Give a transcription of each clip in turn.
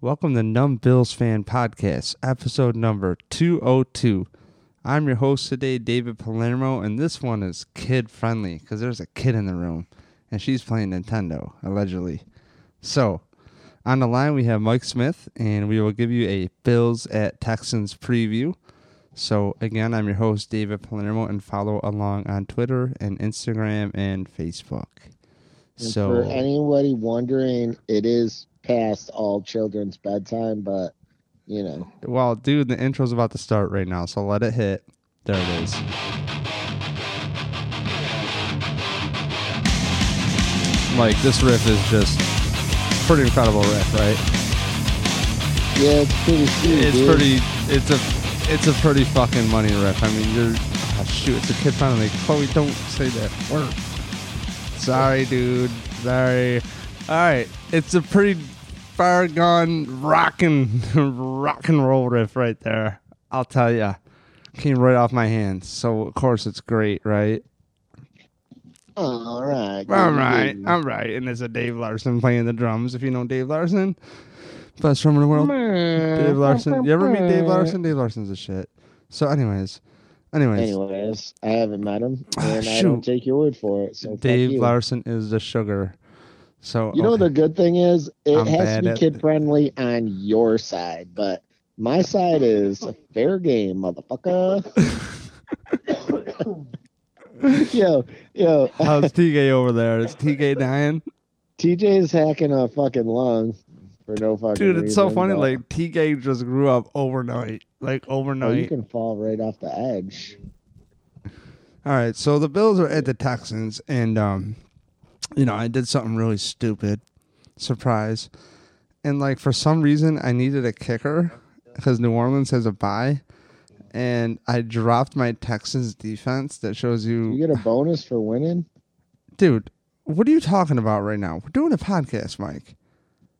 Welcome to Numb Bills Fan Podcast, episode number 202. I'm your host today, David Palermo, and this one is kid friendly because there's a kid in the room and she's playing Nintendo, allegedly. So, on the line, we have Mike Smith, and we will give you a Bills at Texans preview. So, again, I'm your host, David Palermo, and follow along on Twitter and Instagram and Facebook. And so, for anybody wondering, it is past all children's bedtime, but you know, well, dude, the intro's about to start right now, so let it hit. There it is. Like this riff is just pretty incredible riff, right? yeah, it's pretty sweet. It's dude. pretty. It's a. It's a pretty fucking money riff. I mean, you're. Oh, shoot, it's a kid friendly. Chloe, don't say that word. Sorry, dude. Sorry. All right, it's a pretty far gone rockin' rock and roll riff right there. I'll tell ya. Came right off my hands, so of course it's great, right? All right. All right, all right. And there's a Dave Larson playing the drums. If you know Dave Larson, best drummer in the world. Dave Larson. You ever meet Dave Larson? Dave Larson's a shit. So, anyways, anyways, Anyways, I haven't met him, Ah, and I shoot. don't take your word for it. So Dave you. Larson is the sugar. So You know okay. the good thing is it I'm has to be at- kid friendly on your side, but my side is a fair game, motherfucker. yo, yo, How's TK over there? Is TK dying? TJ's hacking a fucking lung for no fucking Dude, it's so funny. but- Like TK just grew up overnight. Like Oh, you can fall right off the edge. All right, so the Bills are at the Texans, and um, you know, I did something really stupid, surprise, and like for some reason I needed a kicker because New Orleans has a bye, and I dropped my Texans defense. That shows you, You get a bonus for winning. dude. What are you talking about right now? We're doing a podcast, Mike.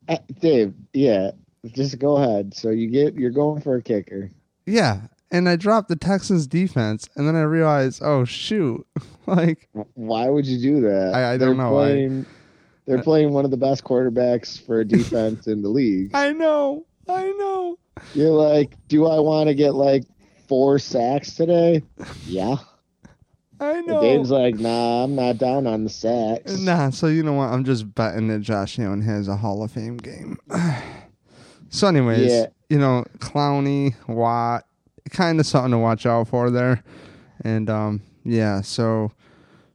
Uh, Dave, yeah, just go ahead. So you get you're going for a kicker. Yeah, and I dropped the Texans defense, and then I realized, oh shoot, like Why would you do that? I- I don't know. I- Playing, they're playing one of the best quarterbacks for defense in the league. I know, I know. You're like, do I want to get like four sacks today? Yeah. I know. Dave's like, nah, I'm not down on the sacks. Nah, so you know what? I'm just betting that Josh Allen has a Hall of Fame game. so, anyways, Yeah. you know, Clowney, Watt, kind of something to watch out for there. And um, yeah, so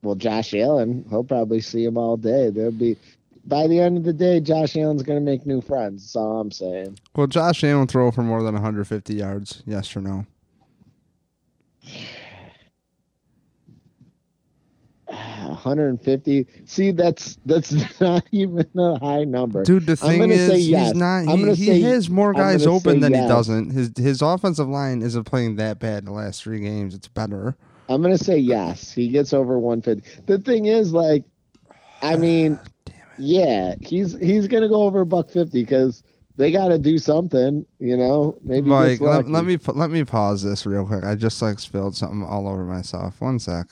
Well, Josh Allen, he'll probably see him all day. There'll be by the end of the day, Josh Allen's gonna make new friends. That's all I'm saying. well, Josh Allen throw for more than 150 yards. Yes or no? 150. See, that's that's not even a high number. Dude, the I'm thing is, say he's yes. not. I'm He, gonna he say- has more guys open than he doesn't. His his offensive line isn't playing that bad in the last three games. It's better. I'm gonna say yes. He gets over 150. The thing is, like, I mean, yeah, he's he's gonna go over buck fifty because they got to do something. You know, maybe Mike, let, let me let me pause this real quick. I just like spilled something all over myself. One sec.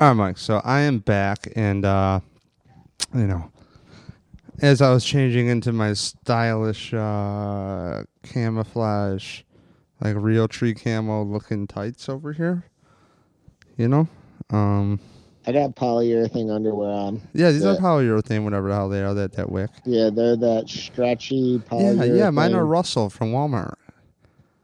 All right, Mike. So I am back, and uh, you know, as I was changing into my stylish uh, camouflage, like real tree camo looking tights over here, you know, um, I got polyurethane underwear on. yeah, these are polyurethane, whatever the hell they are. That that wick. Yeah, they're that stretchy polyurethane. yeah, yeah. mine are Russell from Walmart.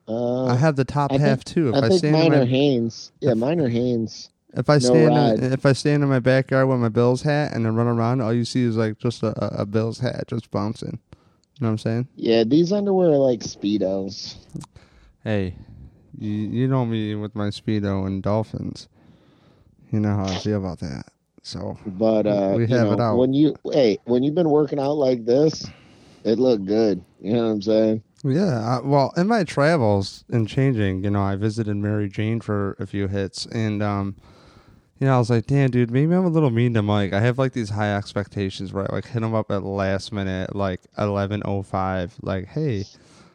Uh, I have the top I half think- too. If I I, think stand in mine my are Hanes. Yeah, mine are Hanes. If I No stand ride. in, if I stand in my backyard with my Bills hat and then run around, all you see is like just a, a, Bills hat just bouncing. You know what I'm saying? Yeah, these underwear are like speedos. Hey, you you know me with my speedo and dolphins. You know how I feel about that. So But uh, We have know, it out. when you hey when you've been working out like this, it looked good. You know what I'm saying? yeah, I, well, in my travels and changing, you know, I visited Mary Jane for a few hits, and um, you know, I was like, damn, dude, maybe I'm a little mean to Mike. I have like these high expectations, right? Like hit him up at last minute, like eleven oh five, like, hey.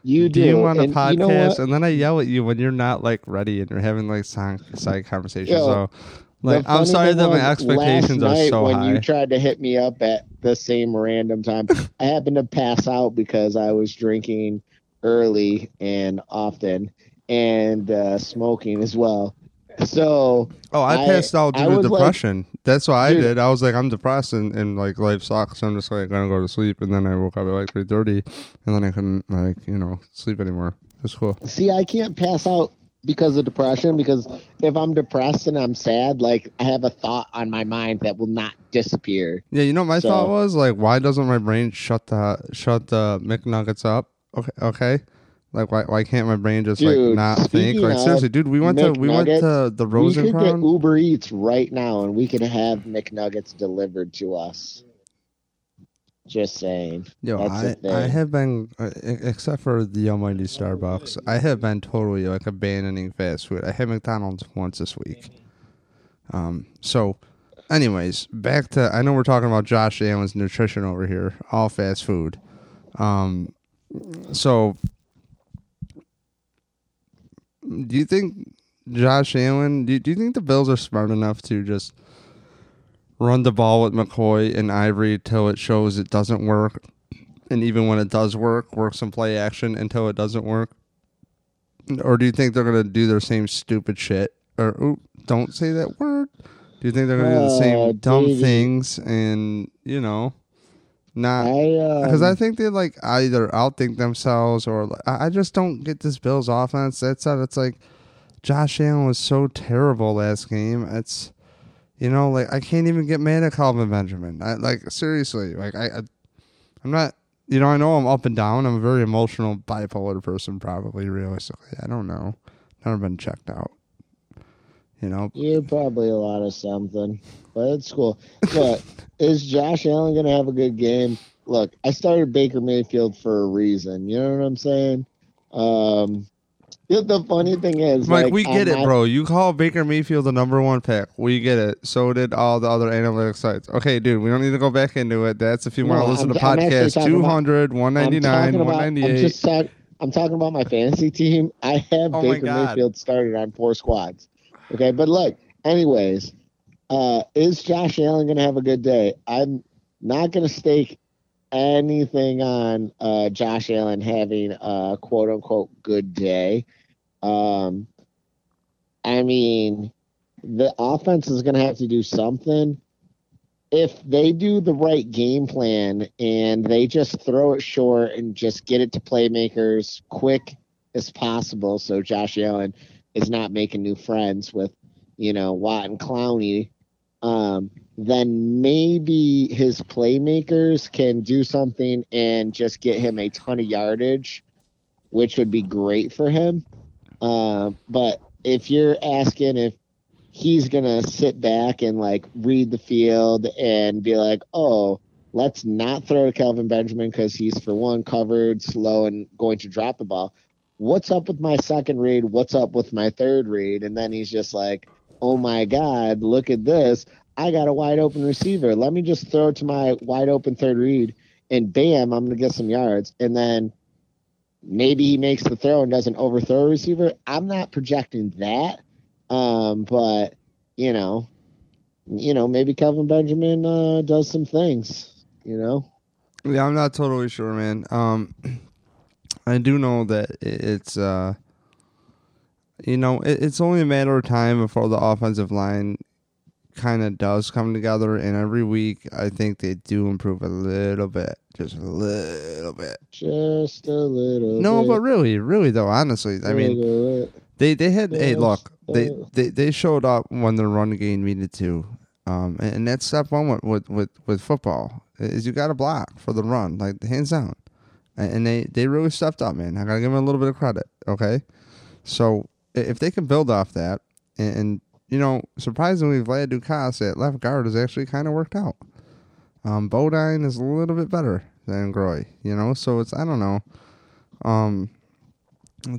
You do do. you want a and podcast? You know and then I yell at you when you're not like ready and you're having like side, side conversations. Yeah. So Like I'm sorry that my expectations last are night so when high. you tried to hit me up at the same random time, I happened to pass out because I was drinking early and often and uh, smoking as well. So oh, I I- passed out due I to was like- depression. That's what I Dude. did. I was like, I'm depressed and, and like life sucks. I'm just like gonna go to sleep. And then I woke up at like three thirty, and then I couldn't like you know sleep anymore. It's cool. see, I can't pass out because of depression because if I'm depressed and I'm sad, like I have a thought on my mind that will not disappear. Yeah, you know, my So- thought was like, why doesn't my brain shut the shut the McNuggets up? Okay, okay. Like, why why can't my brain just like not think? Like, seriously, dude, we went to we went to the the we could get Uber Eats right now and we could have McNuggets delivered to us. Just saying. Yo, that's I. I have been uh, except for the almighty Starbucks, I have been totally like abandoning fast food. I had McDonald's once this week. Um. So, anyways, back to I know we're talking about Josh Allen's nutrition over here, all fast food. Um. So, do you think Josh Allen? Do, do you think the Bills are smart enough to just run the ball with McCoy and Ivory till it shows it doesn't work, and even when it does work, work some play action until it doesn't work? Or do you think they're gonna do their same stupid shit? Or ooh, don't say that word. Do you think they're gonna do the Oh, same dumb Davey. things and you know, not I um, because I think they like either outthink themselves or like, I just don't get this Bills offense. That's it. It's like Josh Allen was so terrible last game. It's you know like I can't even get mad at Kelvin Benjamin. I like seriously like I, I I'm not. You know, I know I'm up and down. I'm a very emotional, bipolar person, probably realistically. I don't know. Never been checked out. You know, You're probably a lot of something, but it's cool. But is Josh Allen going to have a good game? Look, I started Baker Mayfield for a reason. You know what I'm saying? Um, the, funny thing is, Mike, like, we get on it, my- bro. You call Baker Mayfield the number one pick. We get it. So did all the other analytics sites. Okay, dude, we don't need to go back into it. That's if you want No, to listen I'm- to I'm podcast talking about- 200, I'm 199, talking about, I'm just talk, I'm talking about my fantasy team. I have Oh Baker Mayfield started on four squads. Okay, but look, anyways, uh, is Josh Allen going to have a good day? I'm not going to stake anything on uh, Josh Allen having a quote unquote good day. Um, I mean, the offense is going to have to do something if they do the right game plan and they just throw it short and just get it to playmakers quick as possible so Josh Allen is not making new friends with, you know, Watt and Clowney, um, then maybe his playmakers can do something and just get him a ton of yardage, which would be great for him. Uh, but if you're asking if he's gonna sit back and like read the field and be like, oh, let's not throw to Kelvin Benjamin because he's for one covered, slow, and going to drop the ball. What's up with my second read? What's up with my third read? And then he's just like, oh my god, look at this! I got a wide open receiver. Let me just throw to my wide open third read, and bam, I'm gonna get some yards. And then maybe he makes the throw and doesn't overthrow a receiver. I'm not projecting that. Um, but you know, you know, maybe Kelvin Benjamin uh, does some things. You know, Yeah, I'm not totally sure, man. Um, I do know that it's, uh, you know, it, it's only a matter of time before the offensive line kind of does come together. And every week, I think they do improve a little bit, just a little bit. just a little. No, bit, but really, really though, honestly, I mean, they they had. Hey, look, they, they they showed up when the run game needed to, um, and, and that's step one with with with, with football is you got to block for the run, like hands down, and, they they really stepped up, man. I gotta give them a little bit of credit, okay. So if they can build off that, and, and you know, surprisingly, Vlad Ducasse at left guard has actually kind of worked out. Um, Bodine is a little bit better than Groy, you know, so it's I don't know. Um,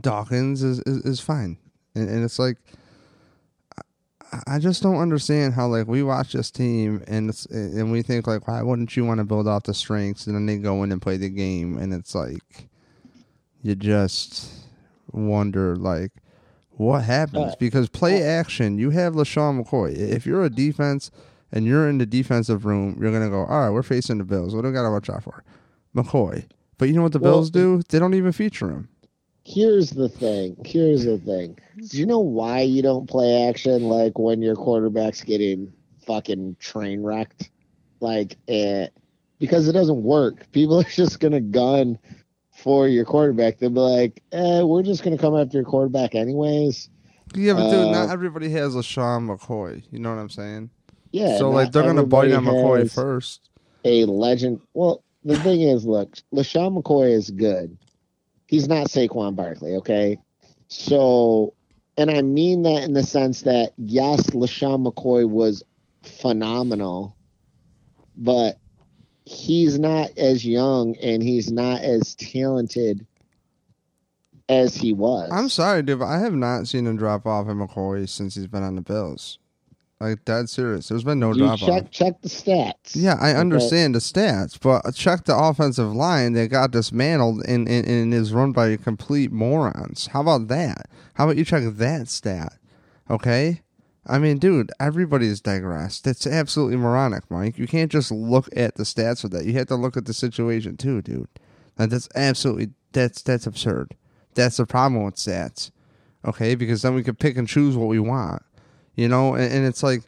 Dawkins is, is, is fine. And, and it's like, I- just don't understand how, like, we watch this team and it's, and we think, like, why wouldn't you want to build off the strengths? And then they go in and play the game. And it's like, you just wonder, like, what happens because play action. You have LeSean McCoy. If you're a defense and you're in the defensive room, you're gonna go. All right, we're facing the Bills. What do we got to watch out for? McCoy. But you know what the Well, Bills do? They don't even feature him. Here's the thing. Here's the thing. Do you know why you don't play action like when your quarterback's getting fucking train wrecked? Like it because it doesn't work. People are just gonna gun for your quarterback. They'll be like, eh, we're just gonna come after your quarterback anyways. Yeah, but dude, Uh, not everybody has LeSean McCoy. You know what I'm saying? Yeah. so like they're gonna bite on McCoy first. A legend. Well, the thing is, look, LeSean McCoy is good. He's not Saquon Barkley, okay? So, and I mean that in the sense that yes, LeSean McCoy was phenomenal, but he's not as young and he's not as talented as he was. I'm sorry, dude. I have not seen him drop off in McCoy since he's been on the Bills. Like dead serious. There's been no drop check off. check the stats. Yeah, I Okay? understand the stats, but check the offensive line that got dismantled and, and, and is run by complete morons. How about that? How about you check that stat? Okay? I mean, dude, everybody's digressed. That's absolutely moronic, Mike. You can't just look at the stats of that. You have to look at the situation too, dude. Like, that's absolutely that's that's absurd. That's the problem with stats. Okay, because then we can pick and choose what we want. You know, and, and it's like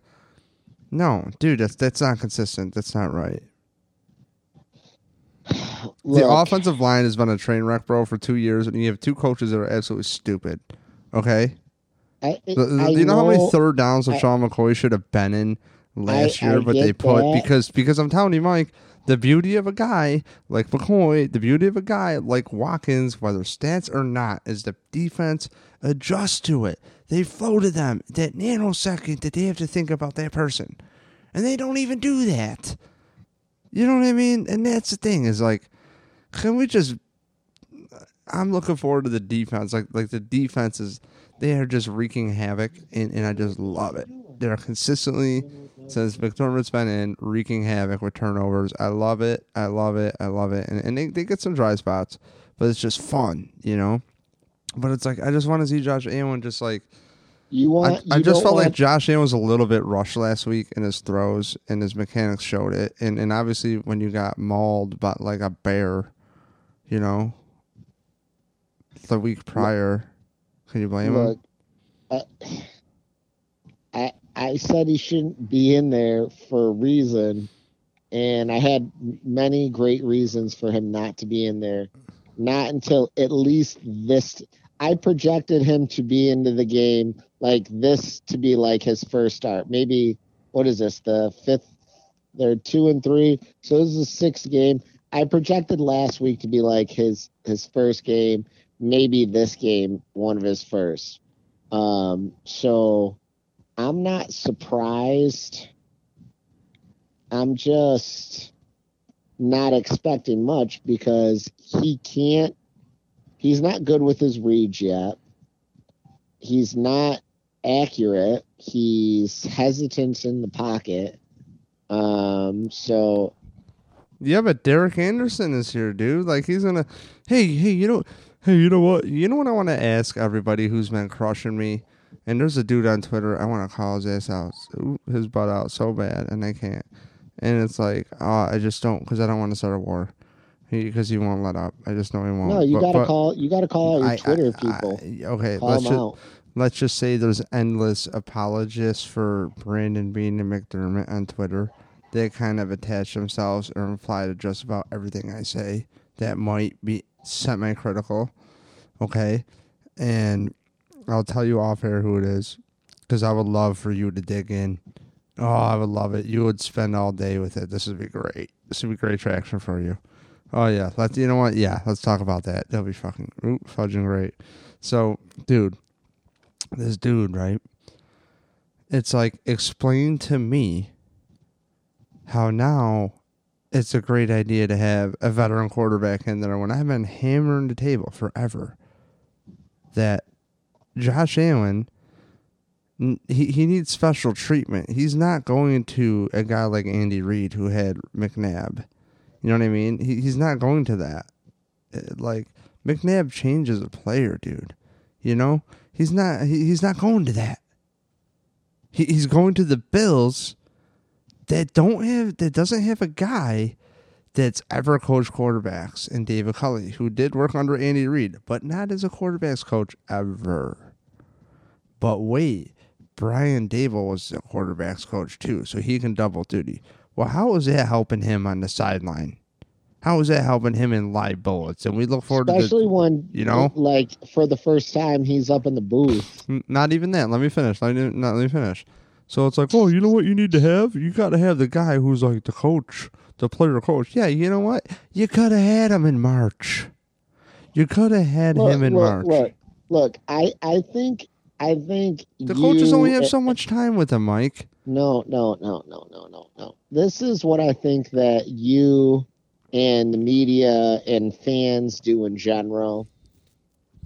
no, dude, that's that's not consistent. That's not right. the offensive line has been a train wreck, bro, for two years, and you have two coaches that are absolutely stupid. Okay, I, I do you know, how many third downs I- Sean McCoy should have been in last year, but they put that. because because I'm telling you, Mike, the beauty of a guy like McCoy, the beauty of a guy like Watkins, whether stats or not, is the defense adjusts to it. They flow to them that nanosecond that they have to think about that person, and they don't even do that. You know what I mean? And that's the thing is like, can we just? I'm looking forward to the defense. Like like the defense is they are just wreaking havoc, and, and I just love it. They're consistently since McDermott's been in wreaking havoc with turnovers. I love it. I love it. I love it. And and they, they get some dry spots, but it's just fun, you know. But it's like I just want to see Josh Allen just like You I, want? I you just don't felt like Josh Allen was a little bit rushed last week in his throws, and his mechanics showed it. And and obviously when you got mauled by like a bear, you know, the week prior, can you blame him? Look, I, I I said he shouldn't be in there for a reason, and I had many great reasons for him not to be in there. Not until at least this. I projected him to be into the game like this to be like his first start. Maybe what is this? The fifth. They're two and three, so this is the sixth game. I projected last week to be like his his first game maybe this game one of his first. Um, so I'm not surprised. I'm just not expecting much because he can't. He's not good with his reads yet. He's not accurate. He's hesitant in the pocket. Um, so Yeah, but Derek Anderson is here, dude. Like he's gonna. Hey, hey, you know, hey, you know what? You know what I want to ask everybody who's been crushing me. And there's a dude on Twitter. I want to call his ass out, his butt out so bad, and I can't. And it's like, uh, I just don't, because I don't want to start a war. Because he, won't let up. I just know he won't. no, you But- gotta but call. You gotta call out your I- Twitter I- people. I- okay, call let's just out. let's just say there's endless apologists for Brandon Beane and McDermott on Twitter. They kind of attach themselves or imply to just about everything I say that might be semi critical. Okay. And I'll tell you off air who it is because I would love for you to dig in. Oh, I would love it. You would spend all day with it. This would be great. This would be great traction for you. Oh yeah, let's. You know what? Yeah, let's talk about that. That'll be fucking ooh, fudging great. So, dude, this dude, right? It's like explain to me how now it's a great idea to have a veteran quarterback in there when I've been hammering the table forever that Josh Allen he, he needs special treatment. He's not going to a guy like Andy Reid who had McNabb. You know what I mean? He, he's not going to that. Uh, Like McNabb changes a player, dude. You know, He's not. He, he's not going to that. He, he's going to the Bills that don't have that doesn't have a guy that's ever coached quarterbacks in David Culley, who did work under Andy Reid, but not as a quarterbacks coach ever. But wait, Brian Daboll was a quarterbacks coach too, so he can double duty. Well, how is that helping him on the sideline? How is that helping him in live bullets? And we look forward Especially to the, when you know? like for the first time he's up in the booth. Not even that. Let me finish. Let me, not, let me finish. So it's like, oh, you know what you need to have? You got to have the guy who's like the coach, the player coach. Yeah, you know what? You could have had him in March. You could have had Look, him in look, March. look, look. I I think I think the coaches you- only have so much time with him, Mike. No, no, no, no, no, no, no. This is what I think that you and the media and fans do in general.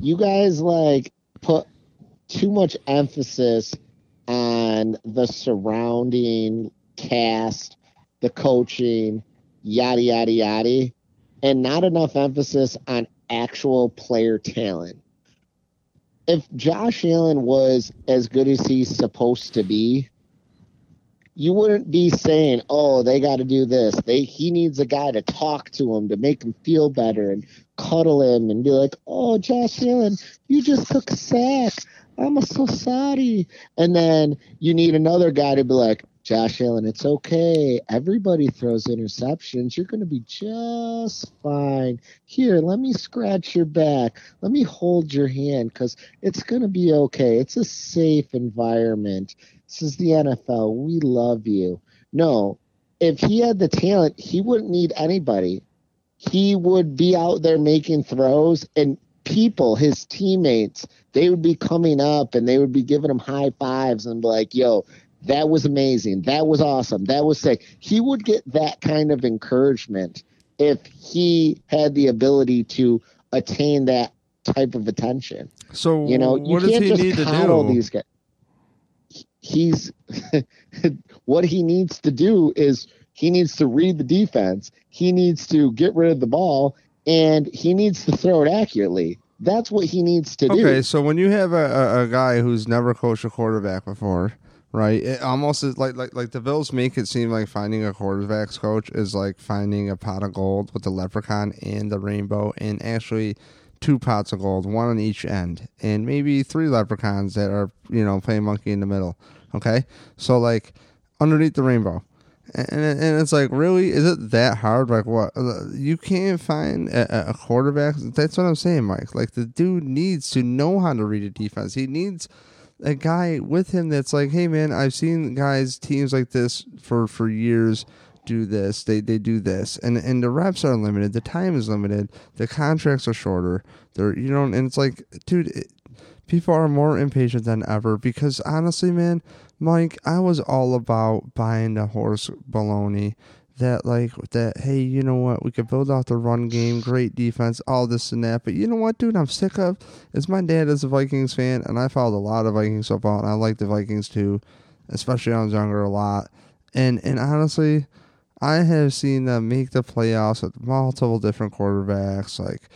You guys like put too much emphasis on the surrounding cast, the coaching, yada yada yada, and not enough emphasis on actual player talent. If Josh Allen was as good as he's supposed to be, you wouldn't be saying, "Oh, they got to do this." They he needs a guy to talk to him to make him feel better and cuddle him and be like, "Oh, Josh Allen, you just took a sack. I'm so sorry." And then you need another guy to be like, "Josh Allen, it's okay. Everybody throws interceptions. You're going to be just fine. Here, let me scratch your back. Let me hold your hand cuz it's going to be okay. It's a safe environment." This is the NFL. We love you. No, if he had the talent, he wouldn't need anybody. He would be out there making throws, and people, his teammates, they would be coming up and they would be giving him high fives and be like, yo, that was amazing. That was awesome. That was sick. He would get that kind of encouragement if he had the ability to attain that type of attention. So You know, you what does can't he just need to coddle do? these guys. He's what he needs to do is he needs to read the defense. He needs to get rid of the ball, and he needs to throw it accurately. That's what he needs to do. Okay, so when you have a, a, a guy who's never coached a quarterback before, right? It almost is like like like the Bills make it seem like finding a quarterbacks coach is like finding a pot of gold with the leprechaun and the rainbow, and actually two pots of gold, one on each end, and maybe three leprechauns that are you know playing monkey in the middle. Okay, so like underneath the rainbow. And, and it's like, really, is it that hard? Like, what uh, you can't find a, a quarterback? That's what I'm saying, Mike. Like, the dude needs to know how to read a defense. He needs a guy with him that's like, hey, man, I've seen guys, teams like this for for years do this. They they do this, and and the reps are limited. The time is limited. The contracts are shorter. They're you know, and it's like, dude. It, people are more impatient than ever because honestly, man, Mike, I was all about buying the horse baloney. That like that, hey, you know what? We could build out the run game, great defense, all this and that. But you know what, dude? I'm sick of. Is my dad is a Vikings fan, and I followed a lot of Vikings football, and I like the Vikings too, especially when I was younger a lot. And and honestly, I have seen them make the playoffs with multiple different quarterbacks, like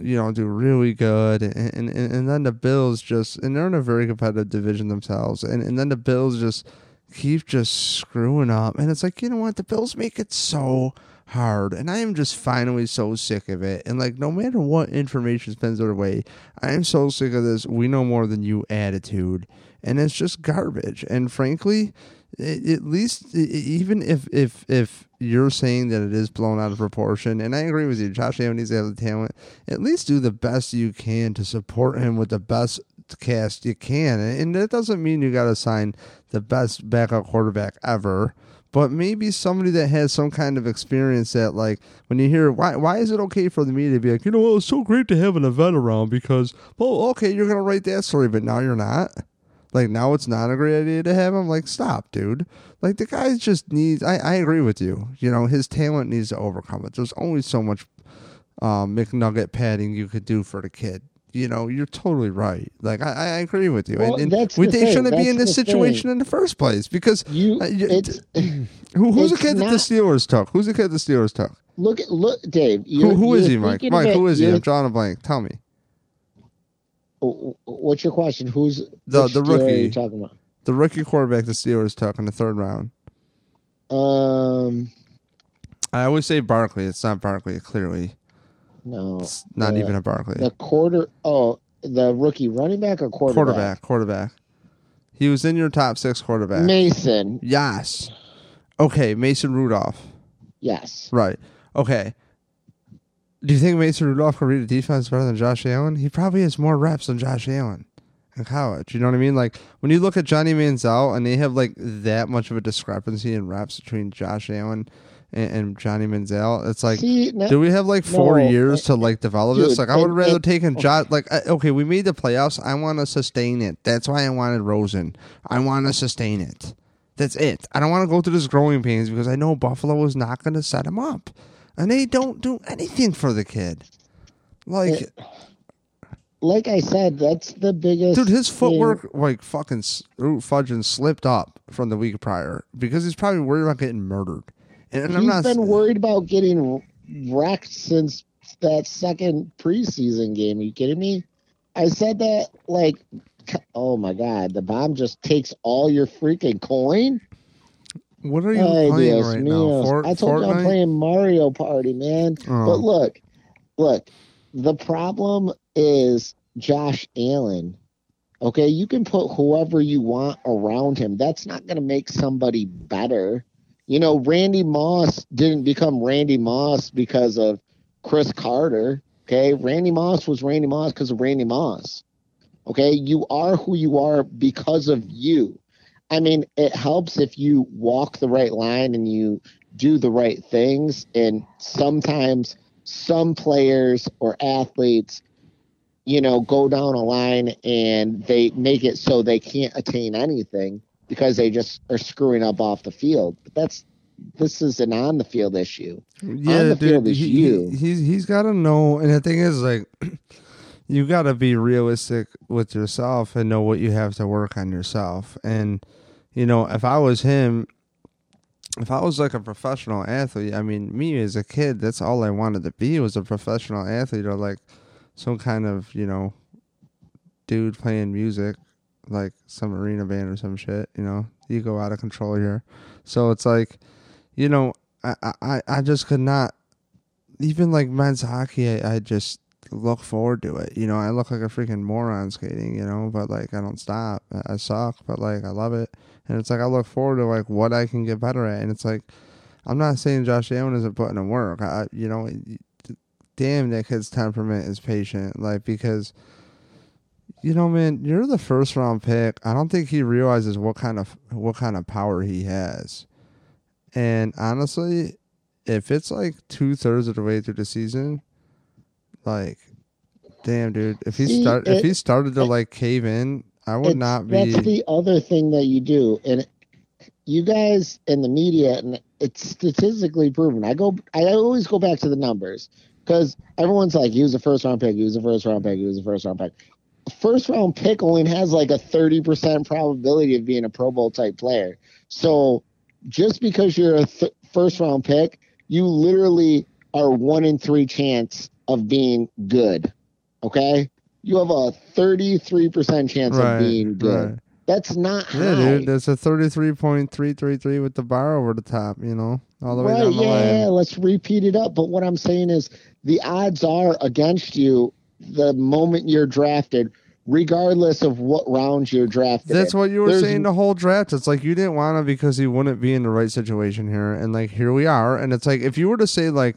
you know, do really good, and, and and then the Bills just and they're in a very competitive division themselves, and and then the Bills just keep just screwing up, and it's like you know what, the Bills make it so hard, and I am just finally so sick of it, and like no matter what information spends their way, I am so sick of this. We know more than you attitude, and it's just garbage, and frankly. At least, even if if if you're saying that it is blown out of proportion, and I agree with you, Josh Allen needs to have the talent. At least do the best you can to support him with the best cast you can, and that doesn't mean you got to sign the best backup quarterback ever. But maybe somebody that has some kind of experience that, like, when you hear why, why is it okay for the media to be like, you know, well, it's so great to have an event around because, well, okay, you're gonna write that story, but now you're not. Like now it's not a great idea to have him. Like stop, dude. Like the guy just needs. I I agree with you. You know his talent needs to overcome it. There's only so much um, McNugget padding you could do for the kid. You know you're totally right. Like I, I agree with you. Well, and, and that's we, the they thing. shouldn't be in this situation thing. in the first place because You, uh, you- it's who, who's the kid that the Steelers took? Who's the kid the Steelers took? look at look, Dave. Who who is he, Mike? Mike, who is he? I'm drawing a blank. Tell me. What's your question? Who's The- the rookie. you talking about? The rookie quarterback the Steelers took in the third round. Um, I always say Barkley. It's not Barkley. Clearly, no, it's not even a Barkley. the quarter. Oh, the rookie running back or quarterback? quarterback. Quarterback. He was in your top six quarterback. Mason. yes. Okay, Mason Rudolph. Yes. Right. Okay. Do you think Mason Rudolph can read a defense better than Josh Allen? He probably has more reps than Josh Allen in college. You know what I mean? Like when you look at Johnny Manziel and they have like that much of a discrepancy in reps between Josh Allen and, and Johnny Manziel, it's like See, now, do we have like four No, years to like develop this? dude, Like I would rather it- take in Josh. Like okay, we made the playoffs. I want to sustain it. That's why I wanted Rosen. I want to sustain it. That's it. I don't want to go through this growing pains because I know Buffalo is not going to set him up, and they don't do anything for the kid. Like, It- like I said, that's the biggest. dude, his thing. footwork like fucking fudging slipped up from the week prior because he's probably worried about getting murdered. And, and I'm not. been worried about getting wrecked since that second preseason game. Are you kidding me? I said that like, oh my god, the bomb just takes all your freaking coin. What are you Ay, playing Dios right now? Fort, I told you I'm playing Mario Party, man. Oh. But look, look, the problem is Josh Allen. Okay, you can put whoever you want around him. That's not going to make somebody better. You know, Randy Moss didn't become Randy Moss because of Cris Carter. Okay, Randy Moss was Randy Moss because of Randy Moss. Okay, you are who you are because of you. I mean, it helps if you walk the right line and you do the right things. And sometimes some players or athletes, you know, go down a line and they make it so they can't attain anything because they just are screwing up off the field. But that's this is an on the field issue. Yeah, the dude, field is he, you. he- he's he's got to know, and the thing is, like, you got to be realistic with yourself and know what you have to work on yourself. And you know, if I was him, if I was like a professional athlete, I mean, me as a kid, that's all I wanted to be was a professional athlete or like some kind of you know dude playing music, like some arena band or some shit. You know, you go out of control here. So it's like, you know, I I I just could not. Even like men's hockey, I, I just look forward to it. You know, I look like a freaking moron skating. You know, but like I don't stop. I, suck, but like I love it, and it's like I look forward to like what I can get better at, and it's like. I'm not saying Josh Allen isn't putting in work. I, you know, damn, that kid's temperament is patient. Like because, you know, man, you're the first round pick. I don't think he realizes what kind of what kind of power he has. And honestly, if it's like two thirds of the way through the season, like, damn, dude, if he See, start if he started to like cave in, I would not be. That's the other thing that you do, and you guys in the media, and it's statistically proven. I go, I always go back to the numbers because everyone's like, he was a first round pick, he was a first round pick, he was a first round pick. First round pick only has like a thirty percent probability of being a Pro Bowl type player. So just because you're a th- first round pick, you literally are one in three chance of being good. Okay. You have a 33% chance right, of being good. right. That's not high. Yeah, dude, that's a thirty-three point three three three with the bar over the top. You know, all the way right, down the yeah, line. yeah, let's repeat it up. But what I'm saying is the odds are against you the moment you're drafted, regardless of what round you're drafted. That's in. what you were There's- saying the whole draft. It's like you didn't want to because he wouldn't be in the right situation here, and like here we are. And it's like if you were to say like,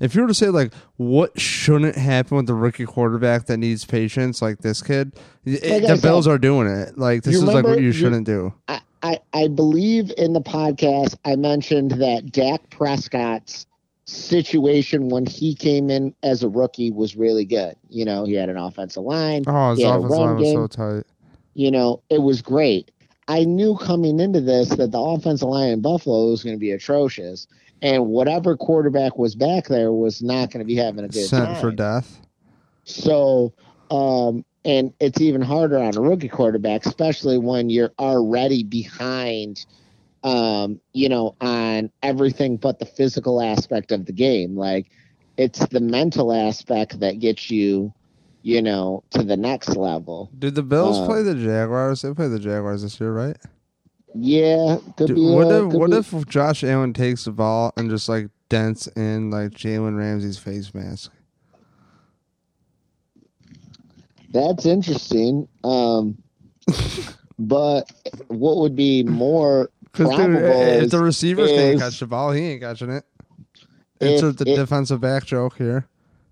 if you were to say like, what shouldn't happen with the rookie quarterback that needs patience, like this kid, it- Like the Bills are doing it. Like this you is like what you you- shouldn't do. I, I, I believe in the podcast I mentioned that Dak Prescott's situation when he came in as a rookie was really good. You know, he had an offensive line. Oh, his he had a offensive line was so tight. you know, it was great. I knew coming into this that the offensive line in Buffalo was going to be atrocious, and whatever quarterback was back there was not going to be having a good Sent time. for death. So, um, and it's even harder on a rookie quarterback, especially when you're already behind, um, you know, on everything but the physical aspect of the game. Like, it's the mental aspect that gets you you know, to the next level. Did the Bills Uh, play the Jaguars? They played the Jaguars this year, right? Yeah, could Dude, be. what uh, if could what be- if Josh Allen takes the ball and just like dents in like Jalen Ramsey's face mask? That's interesting. Um, but what would be more Because dude, probable if the receivers can't catch the ball, he ain't catching it. If a, the it- defensive back joke here.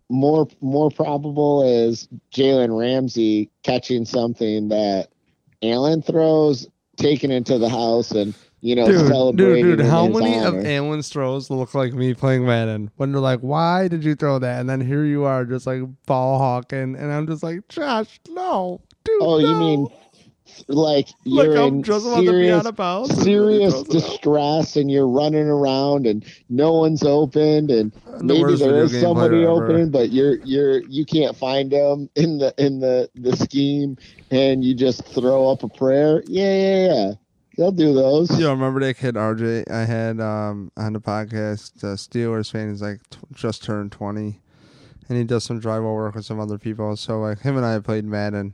more more probable is Jalen Ramsey catching something that Allen throws, taking into the house, and you know Dude, dude, celebrating. dude, in how many honor. of Allen's throws look like me playing Madden? When they're like, "Why did you throw that?" And then here you are, just like ball hawking, and I'm just like, "Josh, no, dude." Oh, you mean like like you're I'm in just about to be serious out of bounds? and then he serious throws it out. distress and you're running around and no one's opened and The maybe worst there video is game somebody player open but you're you're you can't find them in the in the the scheme and you just throw up a prayer yeah yeah yeah they'll do those Yo, remember that kid RJ I had um, on the podcast? The Steelers fan is like t- just turned twenty, and he does some drywall work with some other people. So like him and I played Madden,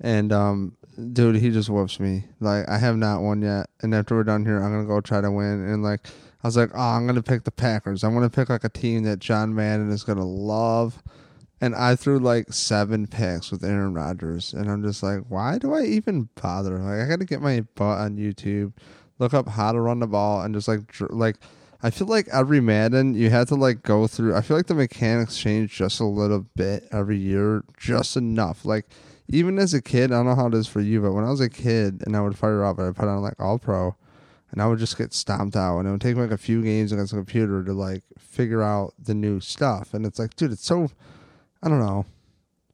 and um, dude, he just whoops me. Like I have not won yet, and after we're done here, I'm gonna go try to win. And like I was like, oh, I'm gonna pick the Packers. I'm gonna pick like a team that John Madden is gonna love. And I threw like seven picks with Aaron Rodgers, and I'm just like, why do I even bother? Like, I got to get my butt on YouTube, look up how to run the ball, and just like, dr- like, I feel like every Madden you have to like go through. I feel like the mechanics change just a little bit every year, just enough. Like, even as a kid, I don't know how it is for you, but when I was a kid and I would fire up, I put on like All Pro, and I would just get stomped out, and it would take me like a few games against the computer to like figure out the new stuff. And it's like, dude, it's so I don't know.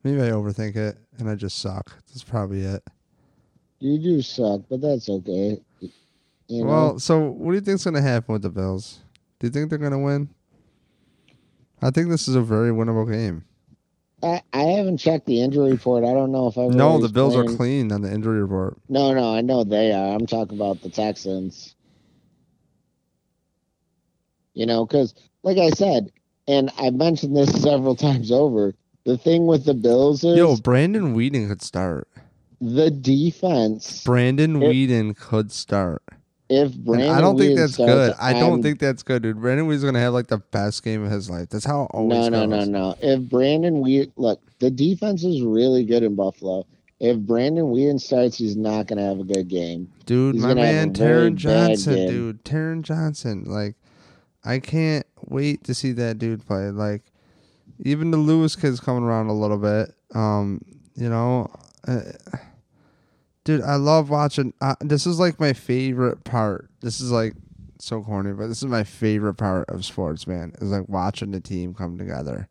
Maybe I overthink it and I just suck. That's probably it. you do suck but that's okay you know Well, so what do you think's going to happen with the Bills? Do you think they're going to win? I think this is a very winnable game. I, I haven't checked the injury report i don't know if I've No, the Bills are clean on the injury report. No, no, I know they are. I'm talking about the Texans. You know, because like I said, and I've mentioned this several times over, the thing with the Bills is Yo, Brandon Weeden could start. the defense. Brandon If- Weeden could start. If And I don't think that's good. I don't I'm- think that's good, dude. Brandon Weeden's going to have like the best game of his life. That's how it always No, no, goes. no, no. If Brandon Weeden, look, the defense is really good in Buffalo. If Brandon Weeden starts, he's not going to have a good game. Dude, He's my man Taron Johnson, dude. Taron Johnson. Like, I can't wait to see that dude play. Like, even the Lewis kid's coming around a little bit. Um, you know, uh, dude, I love watching. Uh, this is like my favorite part. This is like so corny, but this is my favorite part of sports, man. Is like watching the team come together.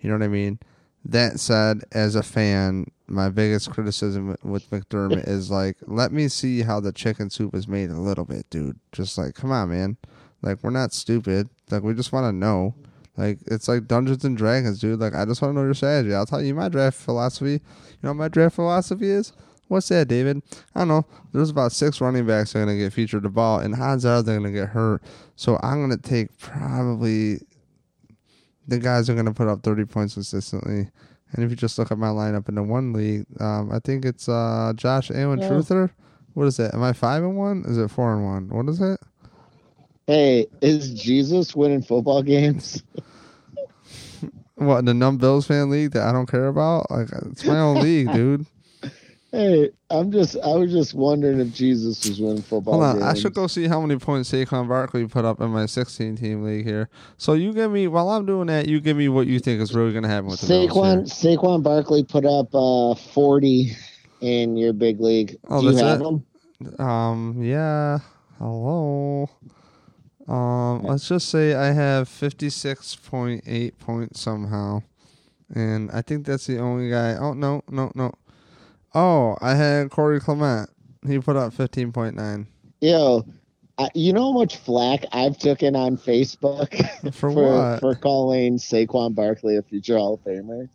You know what I mean? That said, as a fan, my biggest criticism with McDermott is like, let me see how the chicken soup is made a little bit, dude. Just like, come on, man. Like, we're not stupid. Like, we just want to know. Like, it's like Dungeons and Dragons, dude. Like, I just want to know your strategy. I'll tell you my draft philosophy. You know what my draft philosophy is? What's that, David? I don't know. There's about six running backs that are going to get featured the ball, and odds are they're going to get hurt. So I'm going to take probably the guys are going to put up 30 points consistently. And if you just look at my lineup in the one league, um, I think it's uh, Josh Allen Yeah. Truther. What is it? Am I five and one? Is it four and one? What is it? Hey, is Jesus winning football games? What in the Numb Bills fan league that I don't care about? Like it's my own league, dude. Hey, I'm just I was just wondering if Jesus was winning football Hold on, games. I should go see how many points Saquon Barkley put up in my 16 team league here. So you give me while I'm doing that, you give me what you think is really going to happen with Saquon. Saquon Barkley put up uh 40 in your big league. Oh, Do you that's have it? him? Um, yeah. Hello. Um, let's just say I have 56.8 points somehow. And I think that's the only guy. Oh, no, no, no. Oh, I had Corey Clement. He put up 15.9. Yo, I, you know how much flack I've taken on Facebook For for for calling Saquon Barkley a future Hall of Famer?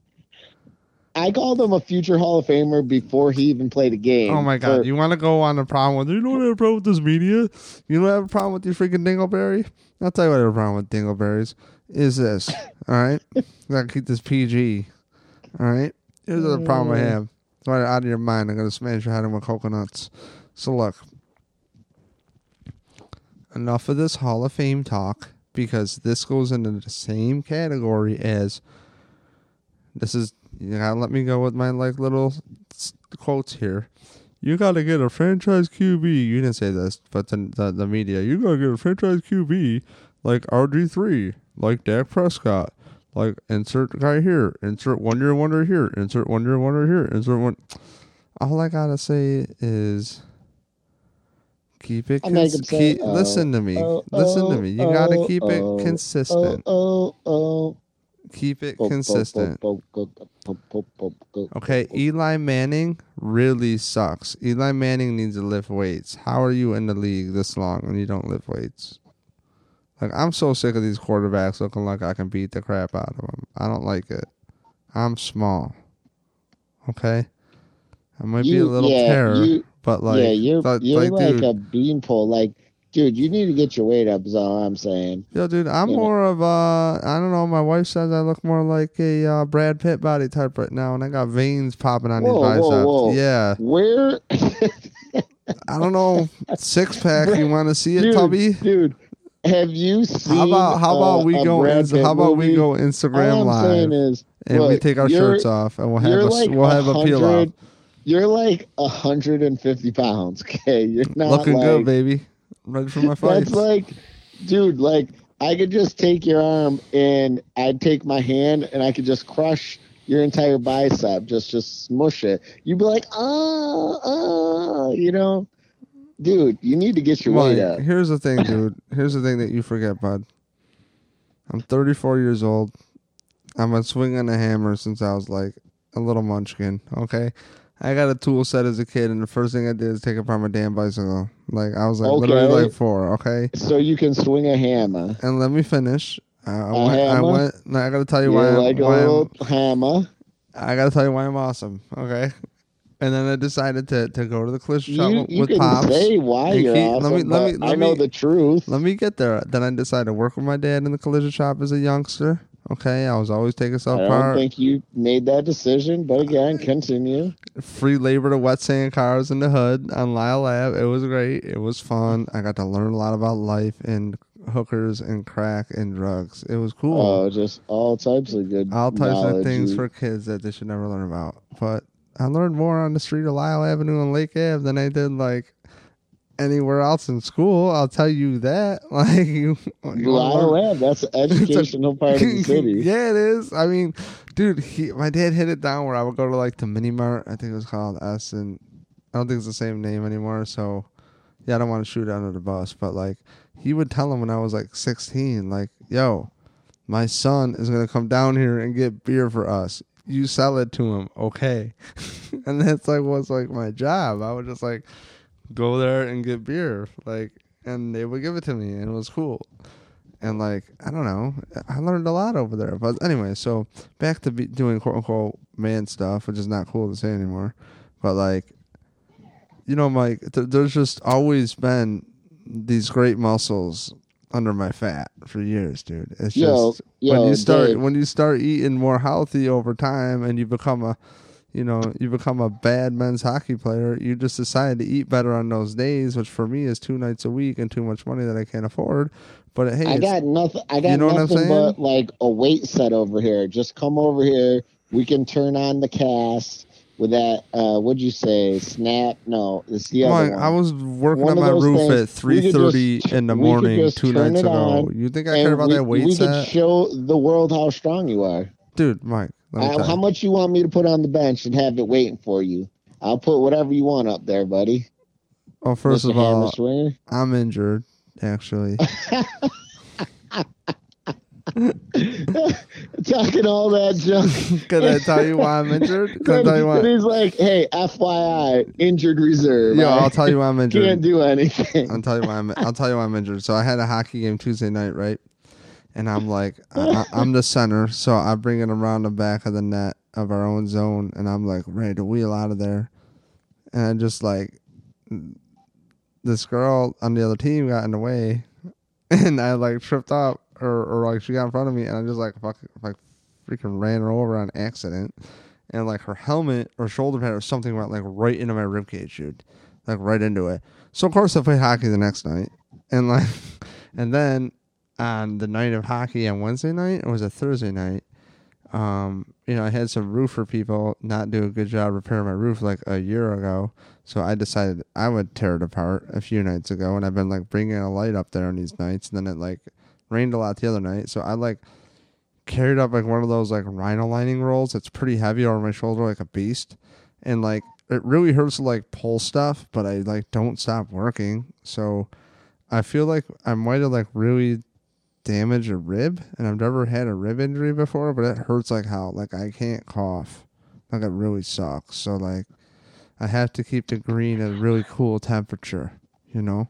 I called him a future Hall of Famer before he even played a game. Oh my god! For- You want to go on a problem with? You don't have a problem with this media. You don't have a problem with your freaking dingleberry. I'll tell you what I have a problem with dingleberries is this. All right, gotta keep this PG. All right. Here's the problem I mm. have. Right out of your mind. I'm gonna smash your head in with coconuts. So look. Enough of this Hall of Fame talk because this goes into the same category as. This is you gotta let me go with my like little quotes here. You gotta get a franchise QB. You didn't say this, but the the, the media. You gotta get a franchise QB like RG three, like Dak Prescott, like insert guy here, insert one year wonder here, insert one year wonder here, insert one. All I gotta say is keep it. Cons- say, keep, oh, listen to me. oh, listen to oh, me. You gotta oh, keep oh, it consistent. Oh, oh, oh. keep it consistent. Okay, Eli Manning really sucks. Eli Manning needs to lift weights. How are you in the league this long and you don't lift weights? Like I'm so sick of these quarterbacks looking like I can beat the crap out of them. I don't like it. I'm small. Okay, I might be a little yeah, terror, you- but like, yeah, you're but, you're like, like, dude, a beanpole. Like, dude, you need to get your weight up. Is all I'm saying. yo, dude, I'm Yeah. more of a. I don't know. My wife says I look more like a uh, Brad Pitt body type right now, and I got veins popping on Whoa, these whoa, biceps. whoa. Yeah, Where, I don't know. Six pack. You want to see it, dude, Tubby? dude? Have you seen? How about how about uh, we go? Ins- how about we go Instagram All I'm saying live is, and we take our shirts off and we'll have a like we'll have a peel off. You're like 150 pounds. Okay, you're not Looking like, good, baby. Ready for my fight. That's like, dude, like I could just take your arm and I'd take my hand and I could just crush your entire bicep, just just smush it. You'd be like, oh, oh, you know, dude, you need to get your weight Mike, up. here's the thing, dude. Here's the thing that you forget, bud. I'm 34 years old. I've been swinging a hammer since I was like a little munchkin. Okay, I got a tool set as a kid, and the first thing I did is take apart my damn bicycle. Like I was like literally Okay. like four. Okay, So you can swing a hammer. and let me finish. Uh, I A went. I went. no, I got to tell you You're why. I'm, like a why I'm- little hammer. I gotta tell you why I'm awesome. Okay. And then I decided to, to go to the collision shop You, with- you with can Pops. say why you're Keith, let me- let me- let I know me- the truth. Let me get there. Then I decided to work with my dad in the collision shop as a youngster. Okay, I was always taking self I don't think you made that decision, but again, continue. Free labor to wet sand cars in the hood on Lyle Lab. It was great. It was fun. I got to learn a lot about life and hookers and crack and drugs. It was cool. Oh, just all types of good. all types of things for kids that they should never learn about. But I learned more on the street of Lyell Avenue and Lake Ave than I did like anywhere else in school. I'll tell you that. Like you, you Lyle Lab, that's the educational part of the city. yeah, it is. I mean, dude, he, my dad hit it down where I would go to like the mini mart. I think it was called S, and I don't think it's the same name anymore. So, yeah, I don't want to shoot under the bus, but like he would tell him when I was like 16, like, "Yo, my son is gonna come down here and get beer for us. You sell it to him, okay?" and that's like was like my job. I would just like go there and get beer, like, and they would give it to me, and it was cool and like I don't know, I learned a lot over there. But anyway, so back to doing quote unquote man stuff, which is not cool to say anymore. But like, you know, Mike, th- there's just always been these great muscles under my fat for years, dude. It's Yo, just yo, when you start Dave. when you start eating more healthy over time, and you become a you know, you become a bad men's hockey player. You just decide to eat better on those days, which for me is two nights a week and too much money that I can't afford. But hey, I got nothing. I got You know nothing but like a weight set over here. Just come over here. We can turn on the cast with that. Uh, what'd you say? Snap? No, it's the other. I was working One on my roof things, at we three thirty in the morning two nights ago. You think I care about we, that weight we could show the world how strong you are. dude? Mike, Uh, how much you want me to put on the bench and have it waiting for you? I'll put whatever you want up there, buddy. Oh, first Mr. of all. I'm injured. Actually, Talking all that junk. can I tell you why I'm injured? Can I tell you why? then he's like, "Hey, FYI, injured reserve. Yeah, I'll tell you why I'm injured. can't do anything." I'll tell you why I'm. I'll tell you why I'm injured. So I had a hockey game Tuesday night, right? And I'm like, I, I- I'm the center, so I bring it around the back of the net of our own zone, and I'm like ready to wheel out of there. And I just like this girl on the other team got in the way, and I like tripped up, or or like she got in front of me, and I just like fuck, like freaking ran her over on accident, and like her helmet or shoulder pad or something went like right into my rib cage, dude, like right into it. So of course I played hockey the next night, and like, and then on the night of hockey on Wednesday night, it was a Thursday night. Um, you know, I had some roofer people not do a good job repairing my roof like a year ago, so I decided I would tear it apart a few nights ago, and I've been like bringing a light up there on these nights, and then it like rained a lot the other night, so I like carried up like one of those like rhino lining rolls that's pretty heavy over my shoulder like a beast, and like it really hurts to like pull stuff, but I like don't stop working, so I feel like I might have like really damaged a rib, and I've never had a rib injury before, but it hurts like hell. Like I can't cough, like it really sucks. So like I have to keep the green at a really cool temperature, you know,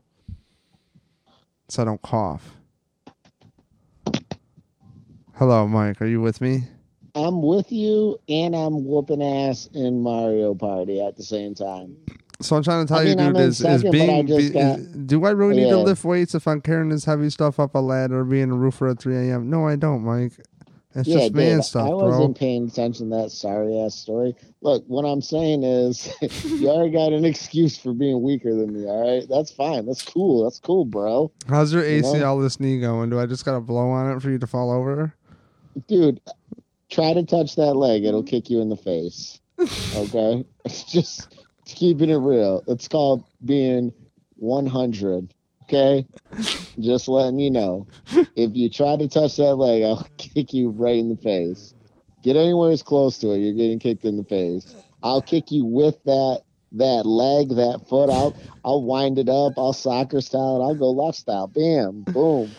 so I don't cough. Hello, Mike. Are you with me? I'm with you, and I'm whooping ass in Mario Party at the same time. So I'm trying to tell I you, mean, I'm dude, is, is second, but I being be, got- is- do I really need to lift weights if I'm carrying this heavy stuff up a ladder or being a roofer at 3 a.m.? No, I don't, Mike. It's yeah, just man dude, stuff, I bro. wasn't paying attention to that sorry ass story. Look, what I'm saying is, you already got an excuse for being weaker than me. All right, that's fine. That's cool. That's cool, bro. How's your you know? ACL this knee going? Do I just got to blow on it for you to fall over? Dude, try to touch that leg. It'll mm-hmm. kick you in the face. Okay, it's just keeping it real. It's called being 100. Okay, just letting you know. If you try to touch that leg, I'll kick you right in the face. Get anywhere as close to it, you're getting kicked in the face. I'll kick you with that that leg, that foot out. I'll wind it up. I'll soccer style. it. I'll go left style. Bam, boom.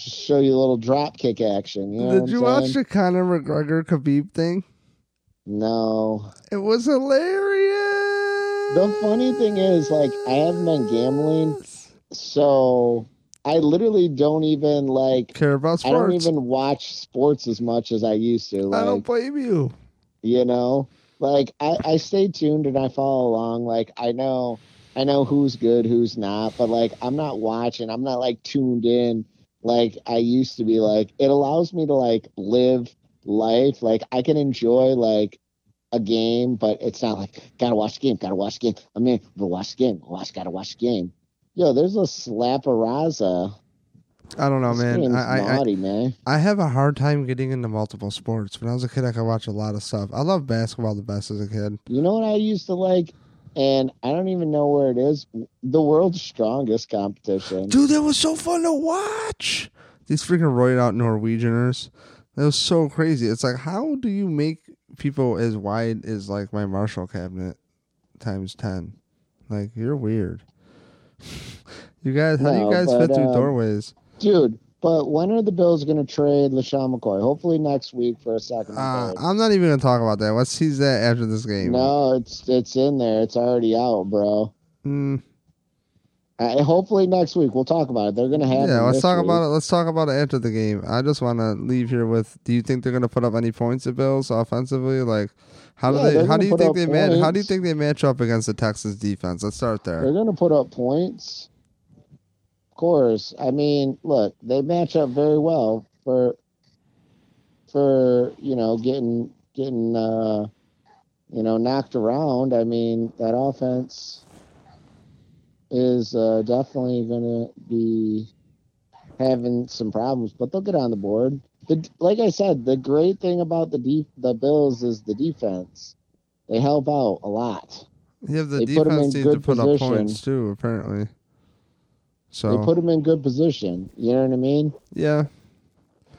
Show you a little drop kick action. You know Did you watch the Conor McGregor Khabib thing? No. It was hilarious. The funny thing is, like, I haven't been gambling, so I literally don't even like. care about sports. I don't even watch sports as much as I used to. I don't Like, blame you. you know, like I, I stay tuned and I follow along. Like I know, I know who's good, who's not, but like I'm not watching. I'm not like tuned in like I used to be. Like it allows me to like live life. Like I can enjoy like a game, but it's not like gotta watch the game, gotta watch the game. I mean, but watch the game, watch, gotta watch the game. Yo, there's a slap a raza. I don't know, This man. I, I, I man. I have a hard time getting into multiple sports. When I was a kid, I could watch a lot of stuff. I love basketball the best as a kid. You know what I used to like, and I don't even know where it is. The world's strongest competition. Dude, that was so fun to watch. These freaking roided out Norwegianers. That was so crazy. It's like, how do you make people as wide as like my Marshall cabinet times ten? Like, you're weird. you guys, how do you guys but, fit through um, doorways? Dude, but when are the Bills going to trade LeSean McCoy? Hopefully next week for a second. Uh. I'm not even gonna talk about that. Let's tease that after this game. no, it's it's in there. It's already out, bro. Mm, Uh, hopefully next week we'll talk about it. They're going to have. yeah, let's talk week. about it. Let's talk about it after the game. I just want to leave here with: Do you think they're gonna put up any points at Bills offensively? Like, how do Yeah, they? How do you think they match? How do you think they match up against the Texans defense? Let's start there. They're going to put up points. Course. I mean, look, they match up very well for for you know getting getting uh you know knocked around. I mean, that offense is uh, definitely going to be having some problems, but they'll get on the board. The, like I said, the great thing about the de- the Bills is the defense. They help out a lot. Yeah, the they put defense in needs to put up points too. Apparently. So They put them in good position. You know what I mean? yeah,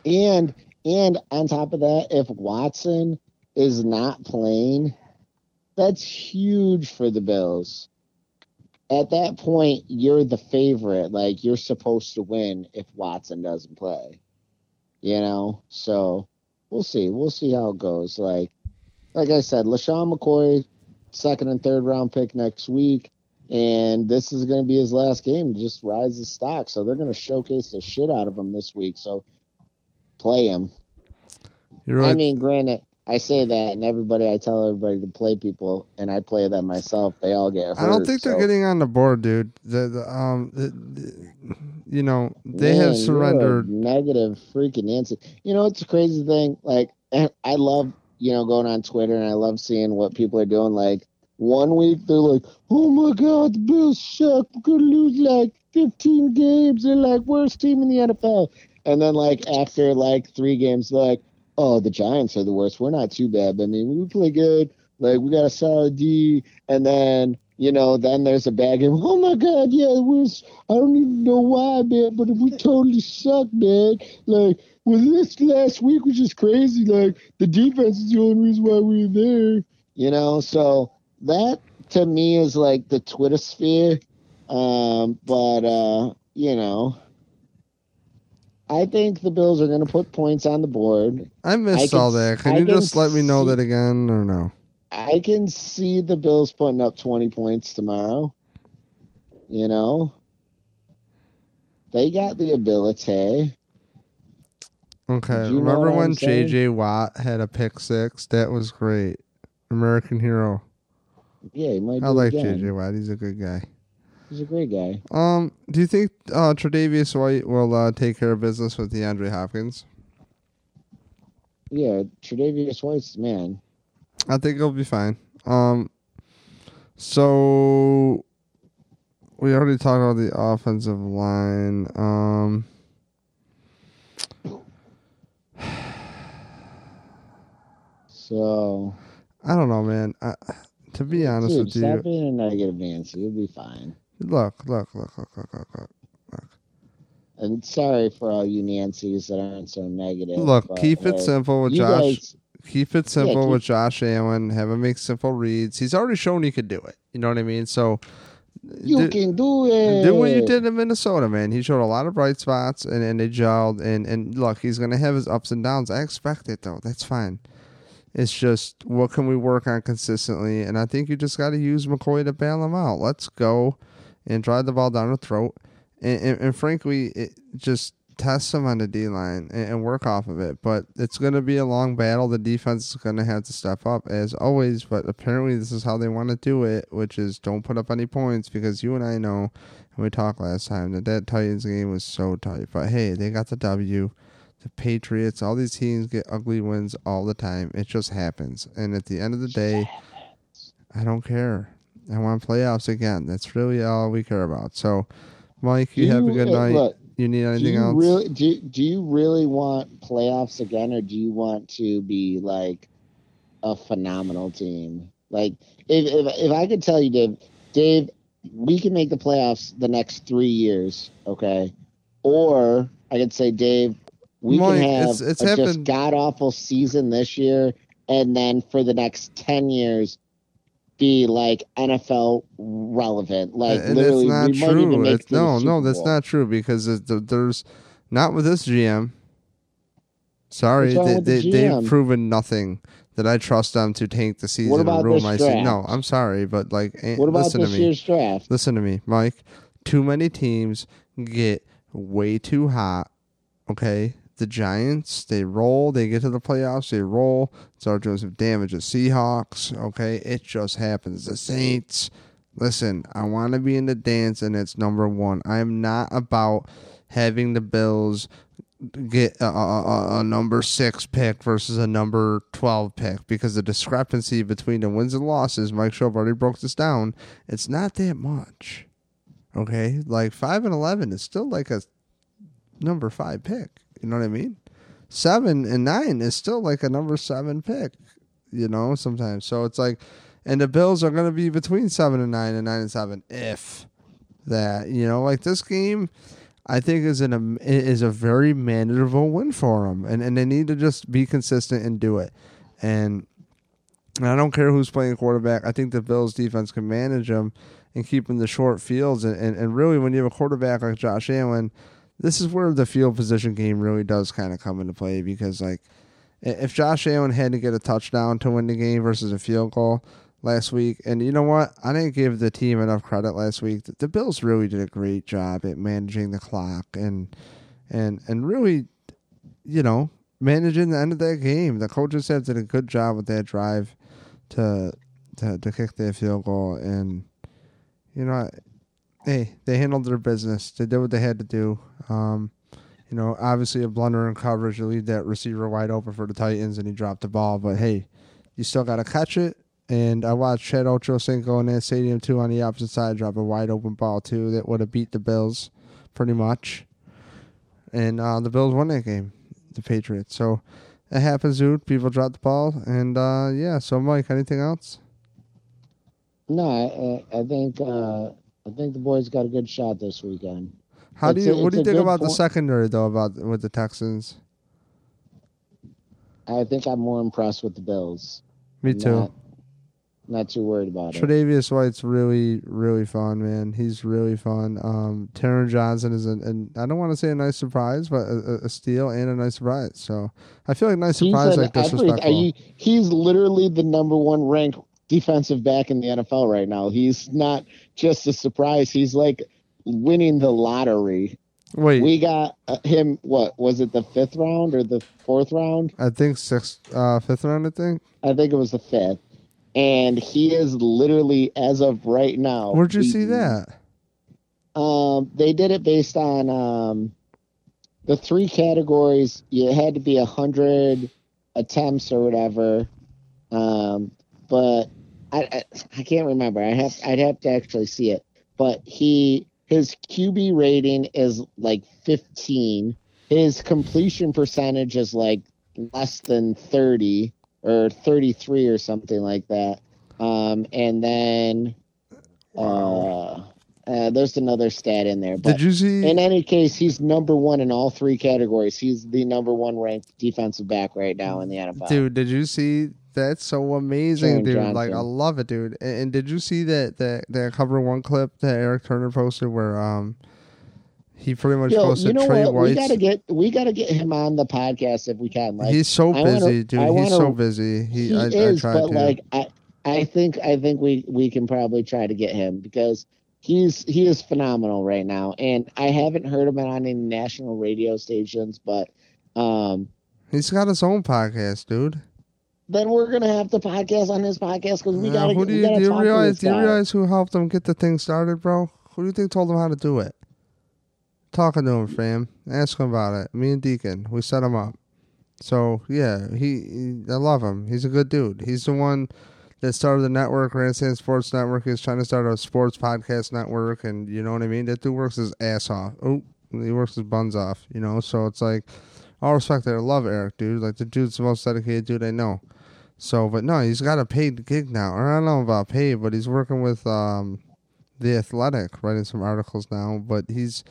And and on top of that, if Watson is not playing, that's huge for the Bills. At that point, you're the favorite. Like you're supposed to win if Watson doesn't play. You know? So we'll see. We'll see how it goes. Like like I said, LeSean McCoy, second and third round pick next week. And this is going to be his last game to just rise his stock. So they're going to showcase the shit out of him this week. So play him. you're right. I mean, granted, I say that, and everybody, I tell everybody to play people, and I play them myself. They all get hurt. I don't think they're getting on the board, dude. The, the um, the, the- you know, they Man, have surrendered. negative freaking Nancy. You know, it's a crazy thing. Like I love you know going on Twitter and I love seeing what people are doing. Like one week they're like, "Oh my God, the Bills suck. We're gonna lose like 15 games. They're like worst team in the NFL." And then like after like three games, they're like, "Oh, the Giants are the worst. We're not too bad. I mean, we play good. Like we got a solid D." And then you know, then there's a bad game. Oh my God, yeah, it was. I don't even know why, man, but we totally suck, man. Like, well, this last week was just crazy. Like, the defense is the only reason why we were there. You know, so that to me is like the Twitter sphere. Um, but uh, you know, I think the Bills are going to put points on the board. I missed I all can- that. Can I you can just let me know see- that again or no? I can see the Bills putting up 20 points tomorrow. You know, they got the ability. Okay. Do you know Remember when saying? JJ Watt had a pick six? That was great. American hero. Yeah, he might. I like. JJ Watt. He's a good guy. He's a great guy. Um, do you think uh, Tre'Davious White will uh, take care of business with DeAndre Hopkins? Yeah, Tre'Davious White's man. I think he'll be fine. Um, so we already talked about the offensive line. Um, So, I don't know, man. I, to be honest dude, with you, stop being a negative Nancy. You'll be fine. look, look, look, look, look, look, look. And sorry for all you Nancy's that aren't so negative. Look, but, keep it hey, simple with you Josh. guys, keep it simple keep- with Josh Allen. Have him make simple reads. He's already shown he could do it. You know what I mean? So you do, can do it. do what you did in Minnesota, man. He showed a lot of bright spots and, and they gelled. And, and look, he's going to have his ups and downs. I expect it, though. That's fine. It's just what can we work on consistently? And I think you just got to use McCoy to bail him out. Let's go and drive the ball down the throat. And, and, and frankly, it just test him on the D line and, and work off of it. But it's going to be a long battle. The defense is going to have to step up as always. But apparently, this is how they want to do it, which is don't put up any points because you and I know, and we talked last time that that Titans game was so tight. But hey, they got the W. The Patriots, all these teams get ugly wins all the time. It just happens. And at the end of the day, I don't care. I want playoffs again. That's really all we care about. So, Mike, you, Do have a good night. Look, you need do anything you else? really do? Do you really want playoffs again, or do you want to be like a phenomenal team? Like, if if, if I could tell you, Dave, Dave, we can make the playoffs the next three years, okay? Or I could say, Dave, we Mike, can have it's- it's a just god awful season this year, and then for the next ten years. Be like NFL relevant, like and literally. it's not we might even true. make It's, it to the no, no, that's Bowl. not true because there's not with this GM. Sorry, What's they, the they, they've proven nothing that I trust them to tank the season about and ruin this my season. No. I'm sorry, but like, eh, What about listen this to me. year's draft? Listen to me, Mike. Too many teams get way too hot. Okay, the Giants they roll, they get to the playoffs, they roll. Start doing some damage. The Seahawks, okay, it just happens. The Saints. Listen, I want to be in the dance, and it's number one. I'm not about having the Bills get a, a, a, number six pick versus a number 12 pick because the discrepancy between the wins and losses, Mike Schopp already broke this down, it's not that much. Okay? Like 5 and 11 is still like a number five pick. You know what I mean? Seven and nine is still like a number seven pick, you know, sometimes. So it's like, and the Bills are going to be between seven and nine and nine and seven if that, you know, like this game. I think is an is a very manageable win for them, and and they need to just be consistent and do it. And, and I don't care who's playing quarterback. I think the Bills defense can manage them and keep them to short fields. And, and and really, when you have a quarterback like Josh Allen, this is where the field position game really does kind of come into play because like if Josh Allen had to get a touchdown to win the game versus a field goal last week, and you know what, I didn't give the team enough credit last week. The, Bills really did a great job at managing the clock and and and really, you know, managing the end of that game. The coaches have did a good job with that drive to to to kick that field goal and you know hey, they handled their business. They did what they had to do. Um, you know, obviously a blunder in coverage, you leave that receiver wide open for the Titans, and he dropped the ball. But hey, you still got to catch it. And I watched Chad Ochocinco in that stadium too on the opposite side drop a wide open ball too that would have beat the Bills pretty much. And uh, the Bills won that game, the Patriots. So it happens, dude. People drop the ball, and uh, yeah. So Mike, anything else? No, I, I think uh, I think the boys got a good shot this weekend. How do you? a- what do you think about the secondary though? About with the Texans? I think I'm more impressed with the Bills. Me I'm too. Not, not too worried about it. Tre'Davious White's really, really fun, man. He's really fun. Um, Taron Johnson is an, an I don't want to say a nice surprise, but a, a- steal and a nice surprise. So I feel like nice surprise like disrespectful. you- he's literally the number one ranked defensive back in the NFL right now. He's not just a surprise. He's like winning the lottery. Wait, We got uh, him. What was it? The fifth round or the fourth round? I think sixth, uh, fifth round. I think. I think it was the fifth. And he is literally, as of right now. Where'd you see that? Um, they did it based on um, the three categories. You had to be a hundred attempts or whatever. Um, but I, I I can't remember. I have I'd have to actually see it. But he his QB rating is like fifteen. His completion percentage is like less than thirty or thirty three or something like that. Um, and then uh, uh, there's another stat in there. But Did you see? in any case, he's number one in all three categories. He's the number one ranked defensive back right now in the NFL. Dude, did you see? That's so amazing, dude. Johnson. Like I love it, dude. And, and did you see that that that cover one clip that Eric Turner posted where um he pretty much Yo, posted you know Trey what? We gotta get we gotta get him on the podcast if we can. Like He's so I busy, wanna- dude. I He's wanna- so busy. He, he I, is, I but to. like I I think I think we we can probably try to get him because he's he is phenomenal right now. And I haven't heard him on any national radio stations, but um He's got his own podcast, dude. Then we're gonna have to podcast on his podcast because we Uh, gotta who do you, do you talk to realize? Do you realize who helped him get the thing started, bro? Who do you think told him how to do it? Talking to him, fam. Ask him about it. Me and Deacon, we set him up. So yeah, he, he I love him. He's a good dude. He's the one that started the network, Grandstand Sports Network. He's trying to start a sports podcast network, and you know what I mean. That dude works his ass off. Oh, he works his buns off. You know, so it's like all respect there. I love Eric, dude. Like the dude's the most dedicated dude I know. So, but no, he's got a paid gig now. Or I don't know about paid, but he's working with um, the Athletic, writing some articles now. But he's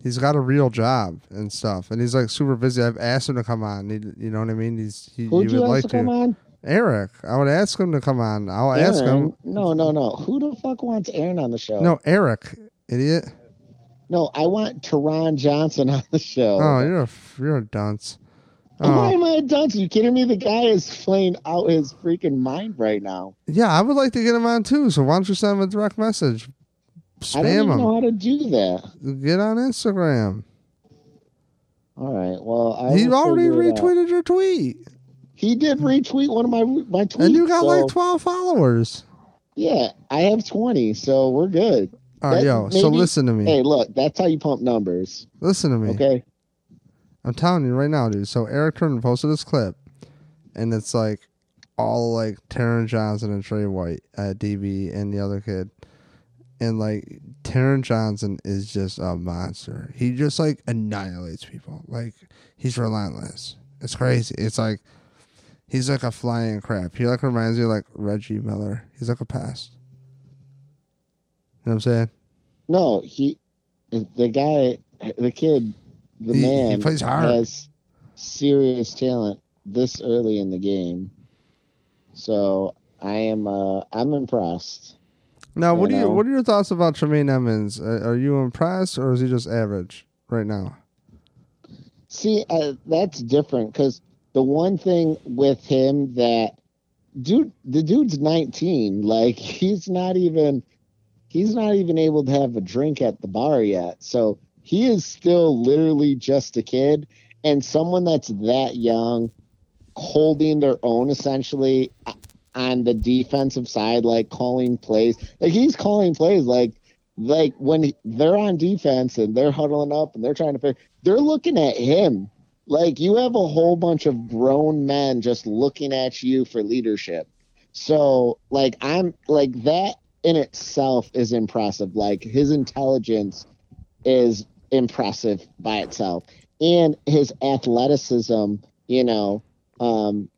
he's got a real job and stuff, and he's like super busy. I've asked him to come on. He, you know what I mean? He's he, Who'd he would like to to. come on? Eric, I would ask him to come on. I'll ask him. No, no, no. Who the fuck wants Aaron on the show? No, Eric, idiot. No, I want Taron Johnson on the show. Oh, you're a you're a dunce. Why Oh, am I a dunce? you kidding me? The guy is playing out his freaking mind right now. yeah, I would like to get him on too. So why don't you send him a direct message? Spam him. I don't even him. know how to do that. Get on Instagram. All right. Well, I he already figure it out. retweeted your tweet, He did retweet one of my my tweets. and you got so, like twelve followers. yeah, I have twenty, so we're good. All right, That- yo. so listen to me. Hey, look, that's how you pump numbers. Listen to me. Okay. I'm telling you right now, dude. So Eric Turner posted this clip, and it's like all like Taron Johnson and Tre White at DB and the other kid, and like Taron Johnson is just a monster. He just like annihilates people. Like he's relentless. It's crazy. It's like he's like a flying crap. He like reminds me of like Reggie Miller. He's like a pest. You know what I'm saying? No, he, the guy, the kid, the He- he man plays hard. has serious talent this early in the game. So I am, uh, I'm impressed. Now, what You do you what are your thoughts about Tremaine Edmunds? Uh, are you impressed, or is he just average right now? See, uh, that's different because the one thing with him that dude, the dude's 19. Like he's not even, he's not even able to have a drink at the bar yet. So he is still literally just a kid, and someone that's that young, holding their own essentially on the defensive side, like calling plays. Like he's calling plays like like when they're on defense and they're huddling up and they're trying to figure, they're looking at him. Like you have a whole bunch of grown men just looking at you for leadership. So like I'm like that in itself is impressive. Like his intelligence is impressive by itself. And his athleticism, you know, um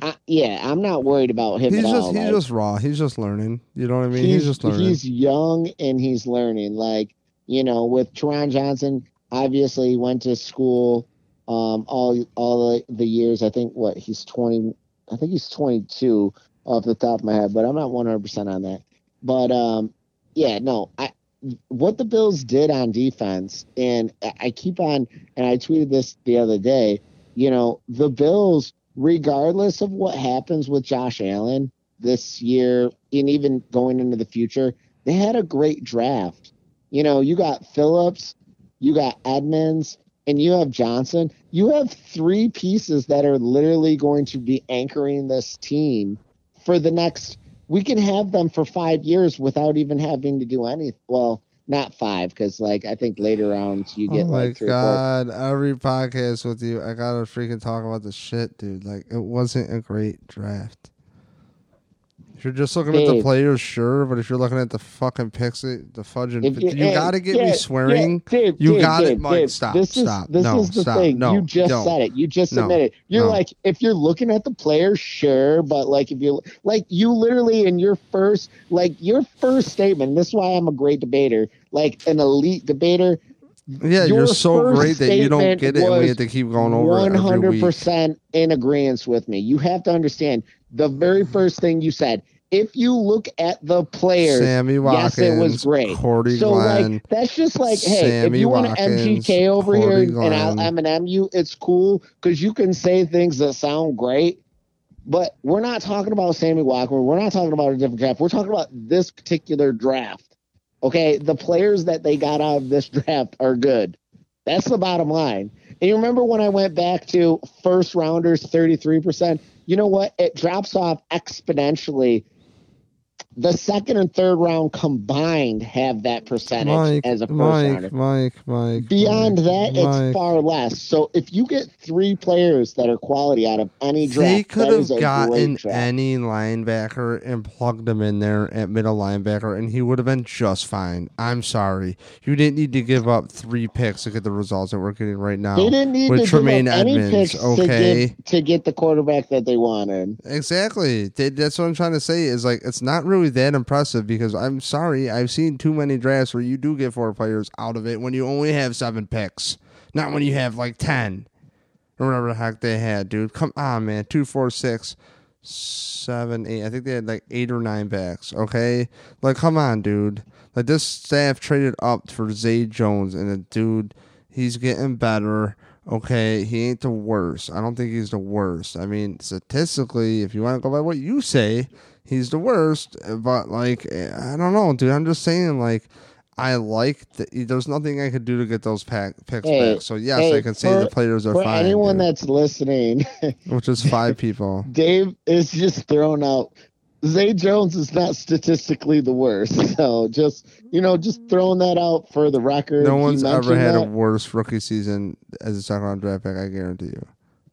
I, yeah, I'm not worried about him He's at just all. he's Like, just raw. He's just learning. You know what I mean? He's, just learning. He's young and he's learning. Like, you know, with Taron Johnson, obviously he went to school um all all the, the years. I think what he's twenty I think he's twenty two off the top of my head, but I'm not one hundred percent on that. But um yeah, no, I what the Bills did on defense, and I- keep on and I tweeted this the other day, you know, the Bills, regardless of what happens with Josh Allen this year and even going into the future, they had a great draft. You know, you got Phillips, you got Edmunds, and you have Johnson. You have three pieces that are literally going to be anchoring this team for the next. We can have them for five years without even having to do anything. Well, not five, because like I think later rounds you get oh my like three or four. god! Every podcast with you, I gotta freaking talk about the shit, dude. Like it wasn't a great draft. If you're just looking at the players, sure, but if you're looking at the fucking picks, it- the fudging, If you, hey, gotta get yeah, me yeah, swearing. Dave, You Dave, got it, Mike. Dave, Stop, This is stop. this No, is the stop. thing. No, you just don't. said it. You just No, admitted. You're no. like, if you're looking at the players, sure, but like if you like you literally in your first like your first statement. This is why I'm a great debater, like an elite debater. Yeah, Your you're so great that you don't get it, and we have to keep going over it One every hundred week. percent in agreement with me. You have to understand the very first thing you said. If you look at the players, Sammy yes, Watkins, it was great. Cordy so Glenn. like that's just like, hey, if you want Watkins, to MGK over here Cordy and I'll Glenn. M&M you, it's cool because you can say things that sound great. But we're not talking about Sammy Walker. We're not talking about a different draft. We're talking about this particular draft. Okay, the players that they got out of this draft are good. That's the bottom line. And you remember when I went back to first rounders, 33%? You know what? It drops off exponentially. The second and third round combined have that percentage Mike, as a first rounder. Mike, Mike, Mike. Beyond Mike, that, it's far less. So if you get three players that are quality out of any draft, They could have gotten any linebacker and plugged him in there at middle linebacker, and he would have been just fine. I'm sorry, you didn't need to give up three picks to get the results that we're getting right now. They didn't need with to Tremaine give up any picks okay? to, get, to get the quarterback that they wanted. Exactly. They- That's what I'm trying to say. Is like it's not really that impressive because I'm sorry, I've seen too many drafts where you do get four players out of it when you only have seven picks, not when you have like ten or whatever the heck they had, dude. Come on, man. Two, four, six, seven, eight. I think they had like eight or nine backs. Okay, like come on, dude. Like this staff traded up for Zay Jones, and the dude, he's getting better. Okay, he ain't the worst. I don't think he's the worst. I mean, statistically, if you want to go by what you say, he's the worst. But like, eh, I don't know, dude. I'm just saying, like, I like that. There's nothing I could do to get those pack, picks Hey, back. So yes, hey, I can say for- the players are For fine. anyone dude, that's listening, which is five people. Dave is just throwing out. Zay Jones is not statistically the worst. So just you know, just throwing that out for the record. No one's ever had a worse rookie season as a second round draft pick. I guarantee you.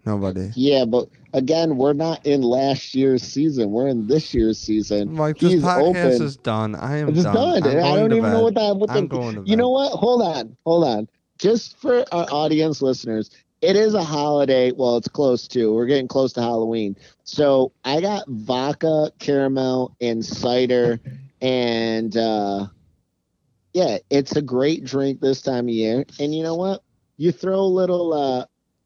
Nobody. Yeah, but again, we're not in last year's season. We're in this year's season. Like this He's podcast open. is done. I am It's done. done. I don't even know what that. What I'm the, going to bed. You know what? Hold on, hold on. Just for our audience listeners, it is a holiday. Well, it's close to. We're getting close to Halloween. So I got vodka, caramel, and cider, and uh, yeah, it's a great drink this time of year. And you know what? You throw a little uh,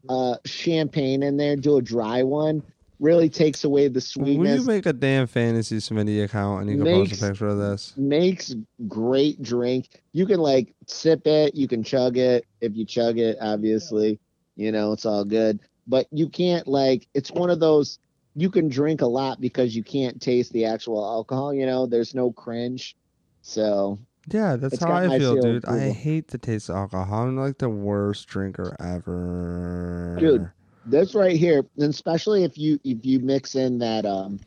uh, champagne in there, do a dry one. Really takes away the Will sweetness. you make a damn fantasy Smitty account and you can Makes- post a picture of this? makes great drink. You can like sip it, you can chug it. If you chug it, obviously, you know, it's all good. But you can't like it's one of those you can drink a lot because you can't taste the actual alcohol, you know, there's no cringe. So Yeah, that's It's how I feel, dude. I hate the taste of alcohol. I'm like the worst drinker ever. Dude. this right here, and especially if you if you mix in that um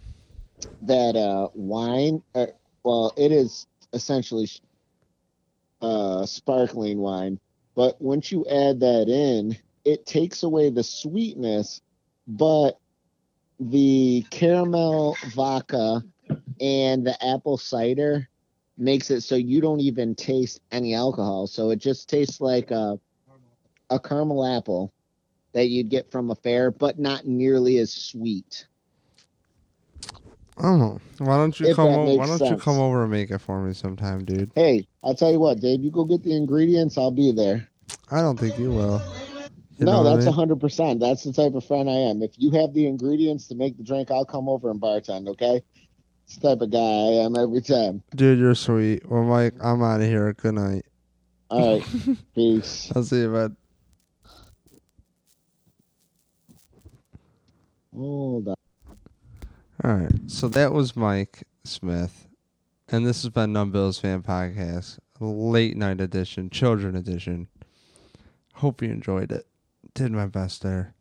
that uh wine, uh, well, it is essentially uh, sparkling wine. But once you add that in, it takes away the sweetness, but the caramel vodka and the apple cider makes it so you don't even taste any alcohol. So it just tastes like a a caramel apple that you'd get from a fair, but not nearly as sweet. Oh, why don't you If come? O- why don't you come over and make it for me sometime, dude? Hey, I'll tell you what, Dave, you go get the ingredients, I'll be there. I don't think you will. You no, I that's a mean? hundred percent. That's the type of friend I am. If you have the ingredients to make the drink, I'll come over and bartend. Okay, type of guy I am every time. dude. You're sweet. Well, Mike, I'm out of here. Good night. All right, peace. I'll see you, bud. Hold on. All right. So that was Mike Smith, and this has been Numb Bills Fan Podcast, late night edition, children edition. Hope you enjoyed it. Did my best there.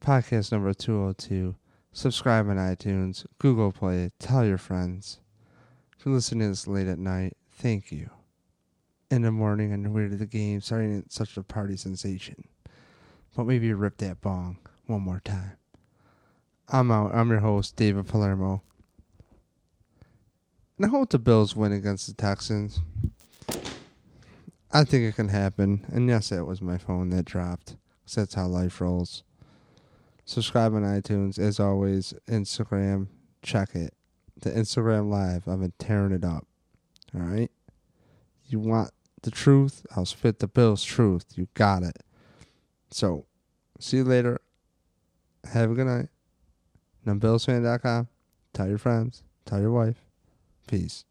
Podcast number 202. Subscribe on iTunes, Google Play, tell your friends. If you're listening to this late at night, thank you. In the morning on your way to the game, sorry it such a party sensation. But maybe you rip that bong one more time. I'm out. I'm your host, David Palermo. And I hope the Bills win against the Texans. I think it can happen. And yes, that was my phone that dropped. 'Cause that's how life rolls. Subscribe on iTunes. As always, Instagram, check it. The Instagram Live, I've been tearing it up. All right? You want the truth? I'll spit the Bills' truth. You got it. So, see you later. Have a good night. NumbBillsFan.com. Tell your friends. Tell your wife. Peace.